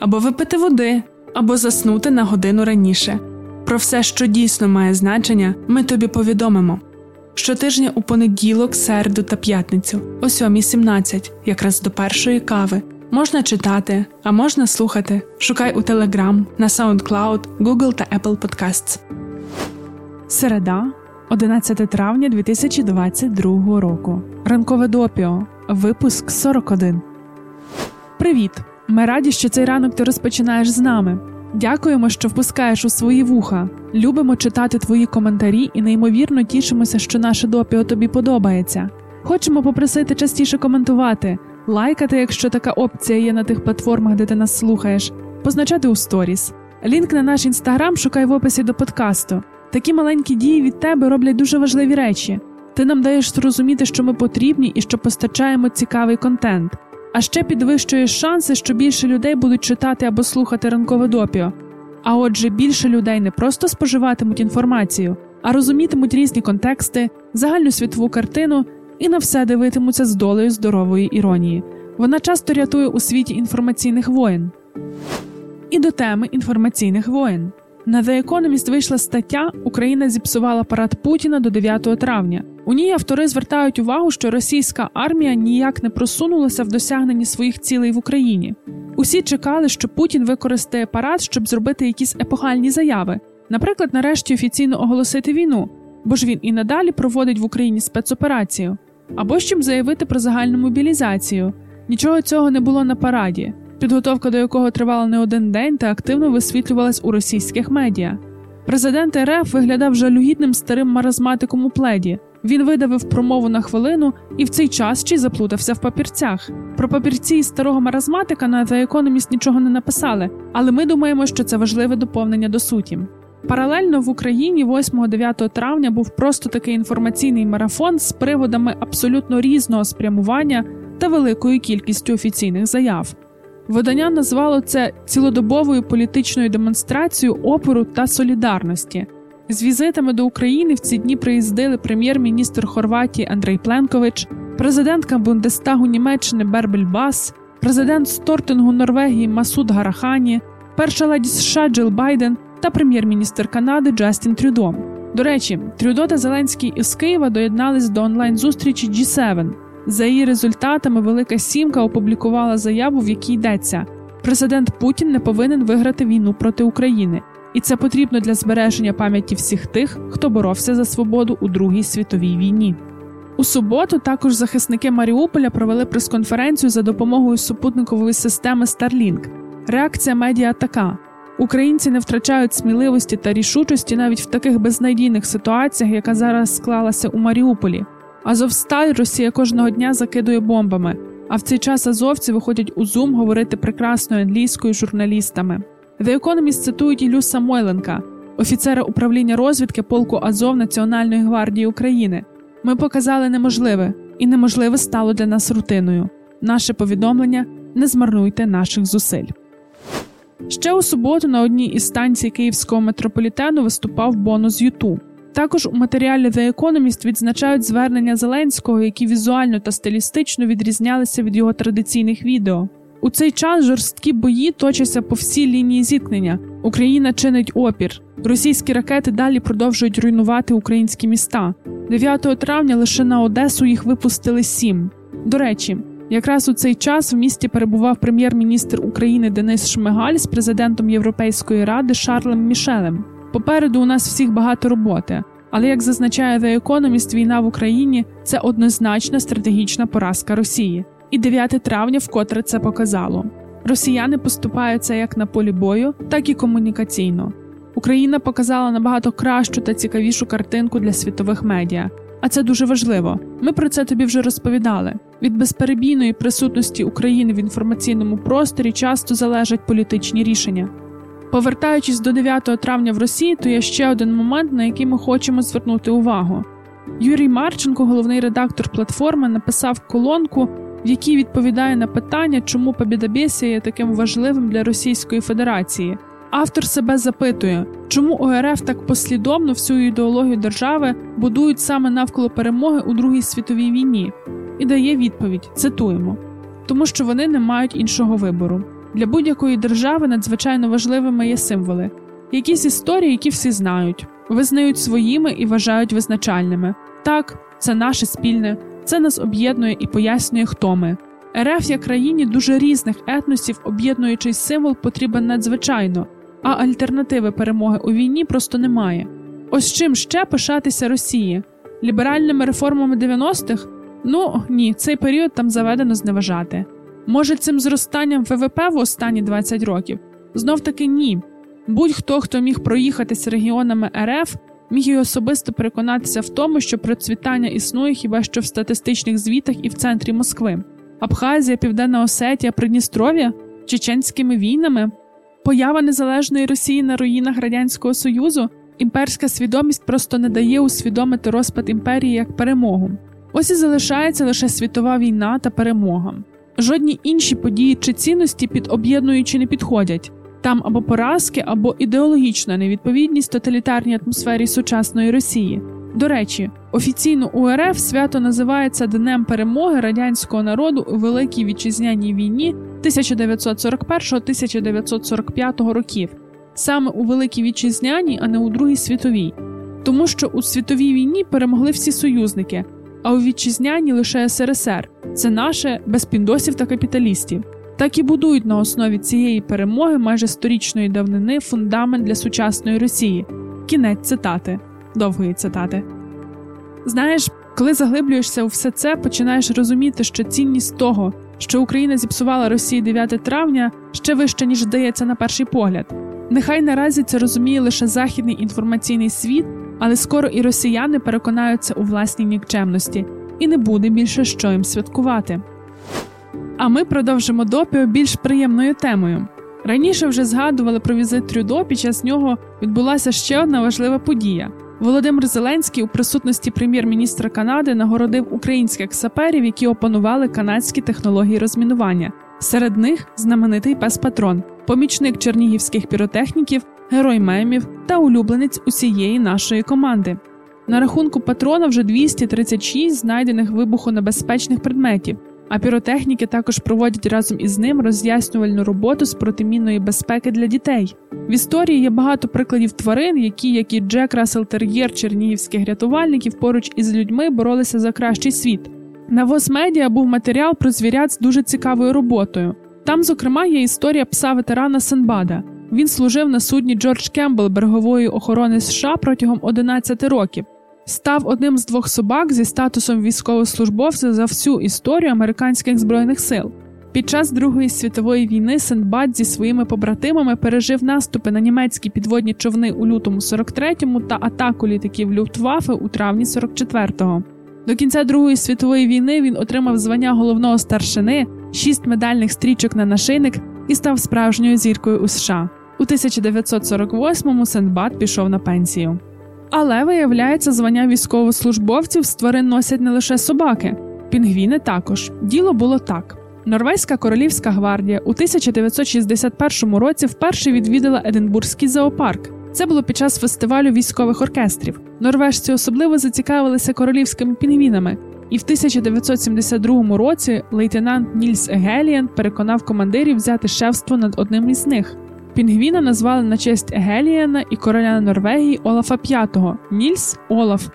або випити води, або заснути на годину раніше. Про все, що дійсно має значення, ми тобі повідомимо. Щотижня у понеділок, середу та п'ятницю, о 7.17, якраз до першої кави. Можна читати, а можна слухати. Шукай у Telegram, на SoundCloud, Google та Apple Podcasts. Середа, 11 травня 2022 року. Ранкове допіо. Випуск 41. Привіт! Ми раді, що цей ранок ти розпочинаєш з нами. Дякуємо, що впускаєш у свої вуха. Любимо читати твої коментарі і неймовірно тішимося, що наше допіо тобі подобається. Хочемо попросити частіше коментувати, лайкати, якщо така опція є на тих платформах, де ти нас слухаєш, позначати у сторіс. Лінк на наш інстаграм шукай в описі до подкасту. Такі маленькі дії від тебе роблять дуже важливі речі. Ти нам даєш зрозуміти, що ми потрібні і що постачаємо цікавий контент. А ще підвищуєш шанси, що більше людей будуть читати або слухати ранкове допіо. А отже, більше людей не просто споживатимуть інформацію, а розумітимуть різні контексти, загальну світову картину і на все дивитимуться з долею здорової іронії. Вона часто рятує у світі інформаційних воєн. І до теми інформаційних воєн. На The Economist вийшла стаття Україна зіпсувала парад Путіна до 9 травня. У ній автори звертають увагу, що російська армія ніяк не просунулася в досягненні своїх цілей в Україні. Усі чекали, що Путін використає парад, щоб зробити якісь епохальні заяви, наприклад, нарешті офіційно оголосити війну, бо ж він і надалі проводить в Україні спецоперацію, або щоб заявити про загальну мобілізацію. Нічого цього не було на параді підготовка до якого тривала не один день та активно висвітлювалась у російських медіа. Президент РФ виглядав жалюгідним старим маразматиком у пледі. Він видавив промову на хвилину і в цей час чи заплутався в папірцях. Про папірці із старого маразматика на The Economist нічого не написали, але ми думаємо, що це важливе доповнення до суті. Паралельно в Україні 8-9 травня був просто такий інформаційний марафон з приводами абсолютно різного спрямування та великою кількістю офіційних заяв. Видання назвало це цілодобовою політичною демонстрацією опору та солідарності. З візитами до України в ці дні приїздили прем'єр-міністр Хорватії Андрей Пленкович, президентка Бундестагу Німеччини Бербель Бас, президент Стортингу Норвегії Масуд Гарахані, перша леді США Джил Байден та прем'єр-міністр Канади Джастін Трюдо. До речі, Трюдо та Зеленський із Києва доєднались до онлайн-зустрічі G7, за її результатами Велика Сімка опублікувала заяву, в якій йдеться: президент Путін не повинен виграти війну проти України, і це потрібно для збереження пам'яті всіх тих, хто боровся за свободу у Другій світовій війні. У суботу також захисники Маріуполя провели прес-конференцію за допомогою супутникової системи Starlink. Реакція медіа така: українці не втрачають сміливості та рішучості навіть в таких безнадійних ситуаціях, яка зараз склалася у Маріуполі. Азовсталь Росія кожного дня закидує бомбами, а в цей час азовці виходять у Zoom говорити прекрасною англійською журналістами. The Economist цитують Ілю Самойленка, офіцера управління розвідки полку Азов Національної гвардії України. Ми показали неможливе, і неможливе стало для нас рутиною. Наше повідомлення не змарнуйте наших зусиль. Ще у суботу на одній із станцій київського метрополітену виступав бонус Юту. Також у матеріалі The Economist відзначають звернення Зеленського, які візуально та стилістично відрізнялися від його традиційних відео. У цей час жорсткі бої точаться по всій лінії зіткнення. Україна чинить опір. Російські ракети далі продовжують руйнувати українські міста. 9 травня лише на Одесу їх випустили сім. До речі, якраз у цей час в місті перебував прем'єр-міністр України Денис Шмигаль з президентом Європейської ради Шарлем Мішелем. Попереду у нас всіх багато роботи, але як зазначає The Economist, війна в Україні це однозначна стратегічна поразка Росії, і 9 травня вкотре це показало. Росіяни поступаються як на полі бою, так і комунікаційно. Україна показала набагато кращу та цікавішу картинку для світових медіа, а це дуже важливо. Ми про це тобі вже розповідали. Від безперебійної присутності України в інформаційному просторі часто залежать політичні рішення. Повертаючись до 9 травня в Росії, то є ще один момент, на який ми хочемо звернути увагу. Юрій Марченко, головний редактор платформи, написав колонку, в якій відповідає на питання, чому Побєдобєсія є таким важливим для Російської Федерації. Автор себе запитує, чому ОРФ так послідовно всю ідеологію держави будують саме навколо перемоги у Другій світовій війні, і дає відповідь: цитуємо, тому що вони не мають іншого вибору. Для будь-якої держави надзвичайно важливими є символи, якісь історії, які всі знають, визнають своїми і вважають визначальними. Так, це наше спільне, це нас об'єднує і пояснює, хто ми. РФ як країні дуже різних етносів, об'єднуючий символ, потрібен надзвичайно, а альтернативи перемоги у війні просто немає. Ось чим ще пишатися Росії? Ліберальними реформами 90-х? Ну ні, цей період там заведено зневажати. Може, цим зростанням ВВП в останні 20 років? Знов таки ні. Будь-хто, хто міг проїхатися регіонами РФ, міг і особисто переконатися в тому, що процвітання існує хіба що в статистичних звітах і в центрі Москви. Абхазія, Південна Осетія, Придністров'я, чеченськими війнами, поява незалежної Росії на руїнах Радянського Союзу, імперська свідомість просто не дає усвідомити розпад імперії як перемогу. Ось і залишається лише світова війна та перемога. Жодні інші події чи цінності під об'єднуючи не підходять. Там або поразки, або ідеологічна невідповідність тоталітарній атмосфері сучасної Росії. До речі, офіційно у РФ свято називається Днем перемоги радянського народу у Великій Вітчизняній війні 1941-1945 років, саме у Великій Вітчизняній, а не у Другій світовій, тому що у світовій війні перемогли всі союзники, а у вітчизняній лише СРСР це наше без піндосів та капіталістів. Так і будують на основі цієї перемоги майже сторічної давнини фундамент для сучасної Росії. Кінець цитати, довгої цитати. Знаєш, коли заглиблюєшся у все це, починаєш розуміти, що цінність того, що Україна зіпсувала Росії 9 травня, ще вища, ніж здається на перший погляд. Нехай наразі це розуміє лише західний інформаційний світ, але скоро і росіяни переконаються у власній нікчемності, і не буде більше що їм святкувати. А ми продовжимо допіо більш приємною темою. Раніше вже згадували про візит Трюдо, під час нього відбулася ще одна важлива подія. Володимир Зеленський у присутності прем'єр-міністра Канади нагородив українських саперів, які опанували канадські технології розмінування. Серед них знаменитий пес Патрон, помічник чернігівських піротехніків, герой мемів та улюбленець усієї нашої команди. На рахунку патрона вже 236 знайдених вибухонебезпечних предметів. А піротехніки також проводять разом із ним роз'яснювальну роботу з протимінної безпеки для дітей. В історії є багато прикладів тварин, які, як і Джек Рассел Тер'єр чернігівських рятувальників, поруч із людьми боролися за кращий світ. На Восмедіа був матеріал про звірят з дуже цікавою роботою. Там, зокрема, є історія пса ветерана Сенбада. Він служив на судні Джордж Кемпбелл берегової охорони США протягом 11 років став одним з двох собак зі статусом військовослужбовця за всю історію американських збройних сил. Під час Другої світової війни Сенбад зі своїми побратимами пережив наступи на німецькі підводні човни у лютому 43-му та атаку літаків Люфтваффе у травні 44-го. До кінця Другої світової війни він отримав звання головного старшини, шість медальних стрічок на нашийник і став справжньою зіркою у США. У 1948-му Сенбад пішов на пенсію. Але виявляється, звання військовослужбовців з тварин носять не лише собаки, пінгвіни також. Діло було так. Норвезька королівська гвардія у 1961 році вперше відвідала Единбурзький зоопарк. Це було під час фестивалю військових оркестрів. Норвежці особливо зацікавилися королівськими пінгвінами, і в 1972 році лейтенант Нільс Егелієн переконав командирів взяти шефство над одним із них. Пінгвіна назвали на честь Егелієна і короля Норвегії Олафа V Нільс Олаф.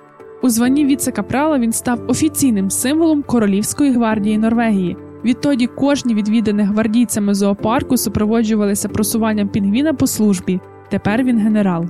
У званні віце-капрала він став офіційним символом Королівської гвардії Норвегії. Відтоді кожні відвідані гвардійцями зоопарку супроводжувалися просуванням пінгвіна по службі. Тепер він генерал.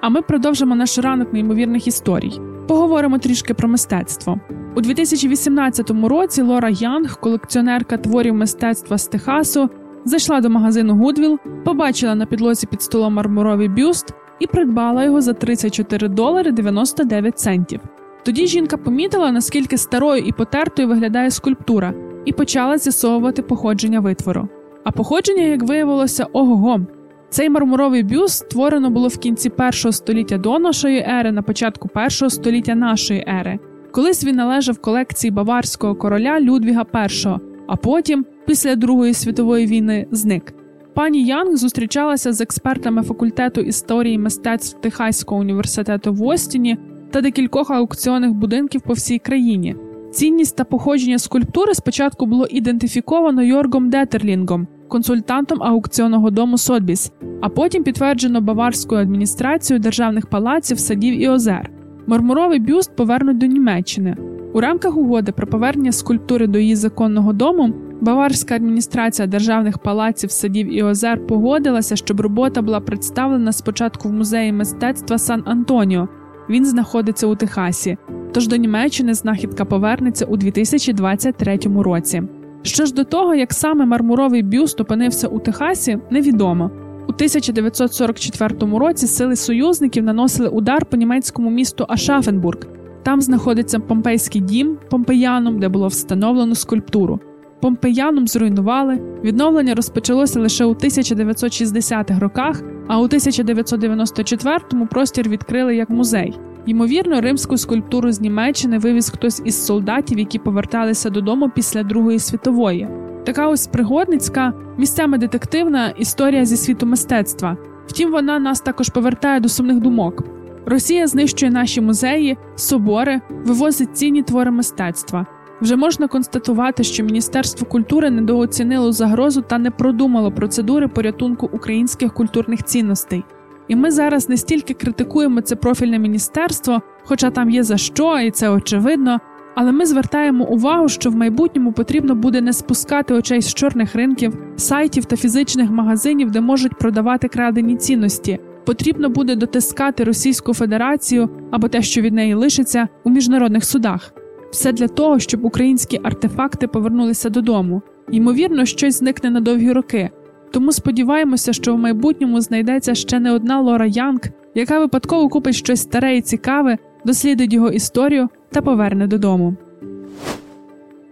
А ми продовжимо наш ранок неймовірних історій. Поговоримо трішки про мистецтво. У 2018 році Лора Янг, колекціонерка творів мистецтва з Техасу, Зайшла до магазину Гудвіл, побачила на підлозі під столом мармуровий бюст і придбала його за 34 долари 99 центів. Тоді жінка помітила, наскільки старою і потертою виглядає скульптура, і почала з'ясовувати походження витвору. А походження, як виявилося, ого. Цей мармуровий бюст створено було в кінці першого століття до нашої ери, на початку першого століття нашої ери. Колись він належав колекції баварського короля Людвіга І, а потім, після Другої світової війни, зник. Пані Янг зустрічалася з експертами факультету історії мистецтв Техаського університету в Остіні та декількох аукціонних будинків по всій країні. Цінність та походження скульптури спочатку було ідентифіковано Йоргом Детерлінгом, консультантом аукціонного дому Сотбіс, а потім підтверджено баварською адміністрацією державних палаців, садів і озер. Мармуровий бюст повернуть до Німеччини. У рамках угоди про повернення скульптури до її законного дому Баварська адміністрація державних палаців, садів і озер погодилася, щоб робота була представлена спочатку в музеї мистецтва Сан Антоніо. Він знаходиться у Техасі. Тож до Німеччини знахідка повернеться у 2023 році. Що ж до того, як саме мармуровий бюст опинився у Техасі, невідомо. У 1944 році сили союзників наносили удар по німецькому місту Ашафенбург. Там знаходиться Помпейський дім Помпеяном, де було встановлено скульптуру. Помпеянум зруйнували. Відновлення розпочалося лише у 1960-х роках, а у 1994-му простір відкрили як музей. Ймовірно, римську скульптуру з Німеччини вивіз хтось із солдатів, які поверталися додому після Другої світової. Така ось пригодницька, місцями детективна історія зі світу мистецтва. Втім, вона нас також повертає до сумних думок. Росія знищує наші музеї, собори, вивозить цінні твори мистецтва. Вже можна констатувати, що Міністерство культури недооцінило загрозу та не продумало процедури порятунку українських культурних цінностей. І ми зараз не стільки критикуємо це профільне міністерство, хоча там є за що, і це очевидно. Але ми звертаємо увагу, що в майбутньому потрібно буде не спускати очей з чорних ринків, сайтів та фізичних магазинів, де можуть продавати крадені цінності. Потрібно буде дотискати Російську Федерацію або те, що від неї лишиться, у міжнародних судах. Все для того, щоб українські артефакти повернулися додому. Ймовірно, щось зникне на довгі роки. Тому сподіваємося, що в майбутньому знайдеться ще не одна Лора Янг, яка випадково купить щось старе і цікаве, дослідить його історію та поверне додому.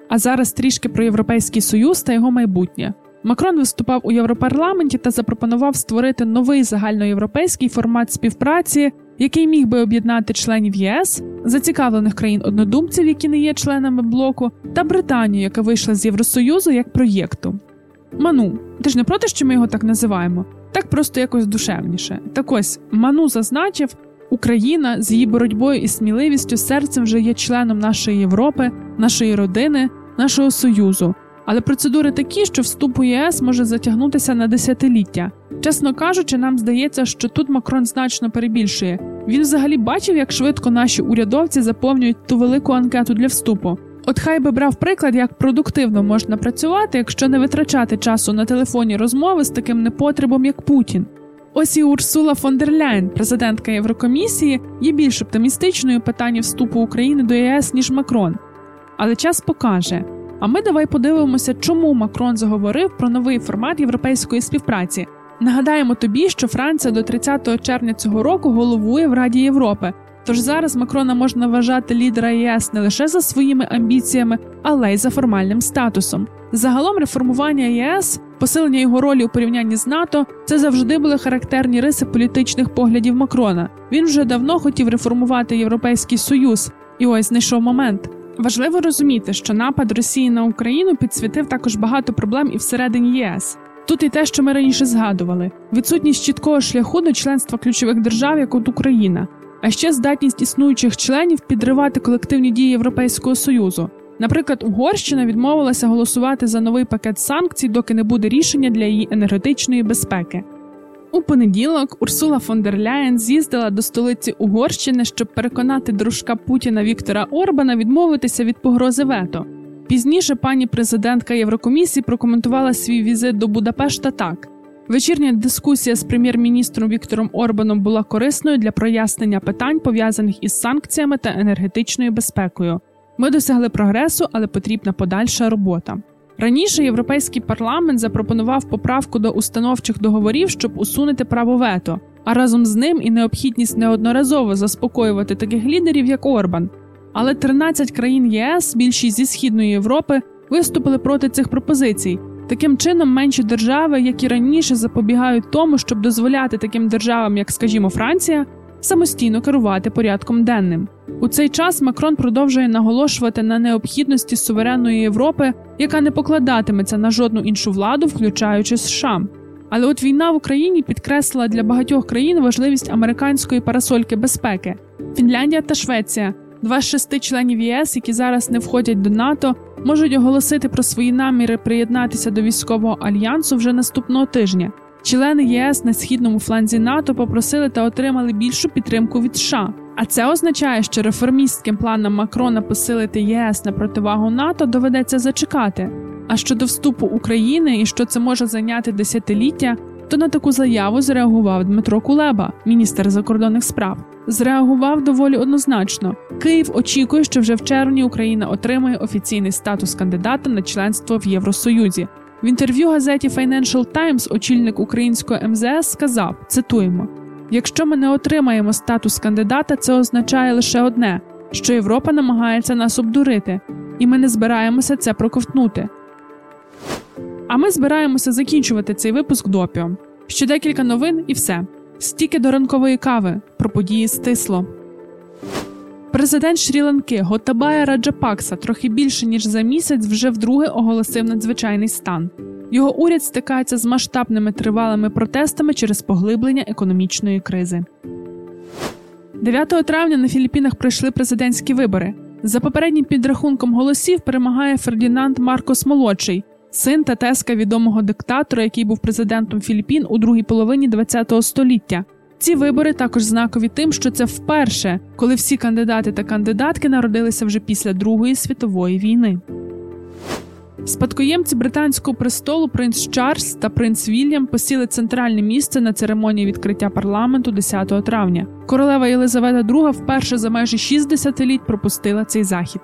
А зараз трішки про Європейський Союз та його майбутнє. Макрон виступав у Європарламенті та запропонував створити новий загальноєвропейський формат співпраці, який міг би об'єднати членів ЄС, зацікавлених країн однодумців, які не є членами блоку, та Британію, яка вийшла з Євросоюзу як проєкту. Ману, ти ж не проти, що ми його так називаємо? Так просто якось душевніше. Так ось Ману зазначив, Україна з її боротьбою і сміливістю серцем вже є членом нашої Європи, нашої родини, нашого союзу. Але процедури такі, що вступ у ЄС може затягнутися на десятиліття. Чесно кажучи, нам здається, що тут Макрон значно перебільшує. Він взагалі бачив, як швидко наші урядовці заповнюють ту велику анкету для вступу. От хай би брав приклад, як продуктивно можна працювати, якщо не витрачати часу на телефонні розмови з таким непотребом, як Путін. Ось і Урсула фон дер Ляйн, президентка Єврокомісії, є більш оптимістичною питанні вступу України до ЄС ніж Макрон. Але час покаже. А ми давай подивимося, чому Макрон заговорив про новий формат європейської співпраці. Нагадаємо тобі, що Франція до 30 червня цього року головує в Раді Європи. Тож зараз Макрона можна вважати лідера ЄС не лише за своїми амбіціями, але й за формальним статусом. Загалом реформування ЄС, посилення його ролі у порівнянні з НАТО це завжди були характерні риси політичних поглядів Макрона. Він вже давно хотів реформувати Європейський Союз, і ось знайшов момент. Важливо розуміти, що напад Росії на Україну підсвітив також багато проблем і всередині ЄС. Тут і те, що ми раніше згадували: відсутність чіткого шляху до членства ключових держав, як от Україна, а ще здатність існуючих членів підривати колективні дії Європейського союзу. Наприклад, Угорщина відмовилася голосувати за новий пакет санкцій, доки не буде рішення для її енергетичної безпеки. У понеділок Урсула фон дер Ляєн з'їздила до столиці Угорщини, щоб переконати дружка Путіна Віктора Орбана відмовитися від погрози вето. Пізніше пані президентка Єврокомісії прокоментувала свій візит до Будапешта так: вечірня дискусія з прем'єр-міністром Віктором Орбаном була корисною для прояснення питань, пов'язаних із санкціями та енергетичною безпекою. Ми досягли прогресу, але потрібна подальша робота. Раніше європейський парламент запропонував поправку до установчих договорів, щоб усунути право вето, а разом з ним і необхідність неодноразово заспокоювати таких лідерів, як Орбан. Але 13 країн ЄС, більшість зі східної Європи, виступили проти цих пропозицій. Таким чином, менші держави, як і раніше, запобігають тому, щоб дозволяти таким державам, як, скажімо, Франція, самостійно керувати порядком денним. У цей час Макрон продовжує наголошувати на необхідності суверенної Європи, яка не покладатиметься на жодну іншу владу, включаючи США. Але от війна в Україні підкреслила для багатьох країн важливість американської парасольки безпеки. Фінляндія та Швеція, два з шести членів ЄС, які зараз не входять до НАТО, можуть оголосити про свої наміри приєднатися до військового альянсу вже наступного тижня. Члени ЄС на східному фланзі НАТО попросили та отримали більшу підтримку від США. А це означає, що реформістським планам Макрона посилити ЄС на противагу НАТО доведеться зачекати. А щодо вступу України і що це може зайняти десятиліття, то на таку заяву зреагував Дмитро Кулеба, міністр закордонних справ. Зреагував доволі однозначно. Київ очікує, що вже в червні Україна отримає офіційний статус кандидата на членство в Євросоюзі. В інтерв'ю газеті Financial Times очільник української МЗС сказав: цитуємо: якщо ми не отримаємо статус кандидата, це означає лише одне: що Європа намагається нас обдурити, і ми не збираємося це проковтнути. А ми збираємося закінчувати цей випуск допіо. Ще декілька новин і все. Стільки до ранкової кави про події стисло. Президент Шрі-Ланки Готабая Раджапакса трохи більше ніж за місяць вже вдруге оголосив надзвичайний стан. Його уряд стикається з масштабними тривалими протестами через поглиблення економічної кризи. 9 травня на Філіппінах пройшли президентські вибори. За попереднім підрахунком голосів перемагає Фердінанд Маркос Молодший, син та теска відомого диктатора, який був президентом Філіппін у другій половині ХХ століття. Ці вибори також знакові тим, що це вперше, коли всі кандидати та кандидатки народилися вже після Другої світової війни. Спадкоємці британського престолу принц Чарльз та принц Вільям посіли центральне місце на церемонії відкриття парламенту 10 травня. Королева Єлизавета II вперше за майже 60 літ пропустила цей захід.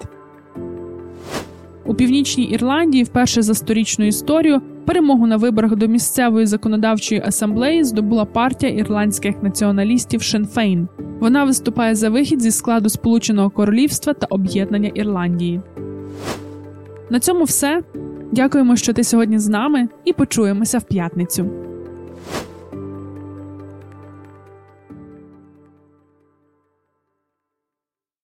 У північній Ірландії вперше за сторічну історію перемогу на виборах до місцевої законодавчої асамблеї здобула партія ірландських націоналістів Шенфейн. Вона виступає за вихід зі складу Сполученого Королівства та об'єднання Ірландії. На цьому все. Дякуємо, що ти сьогодні з нами, і почуємося в п'ятницю.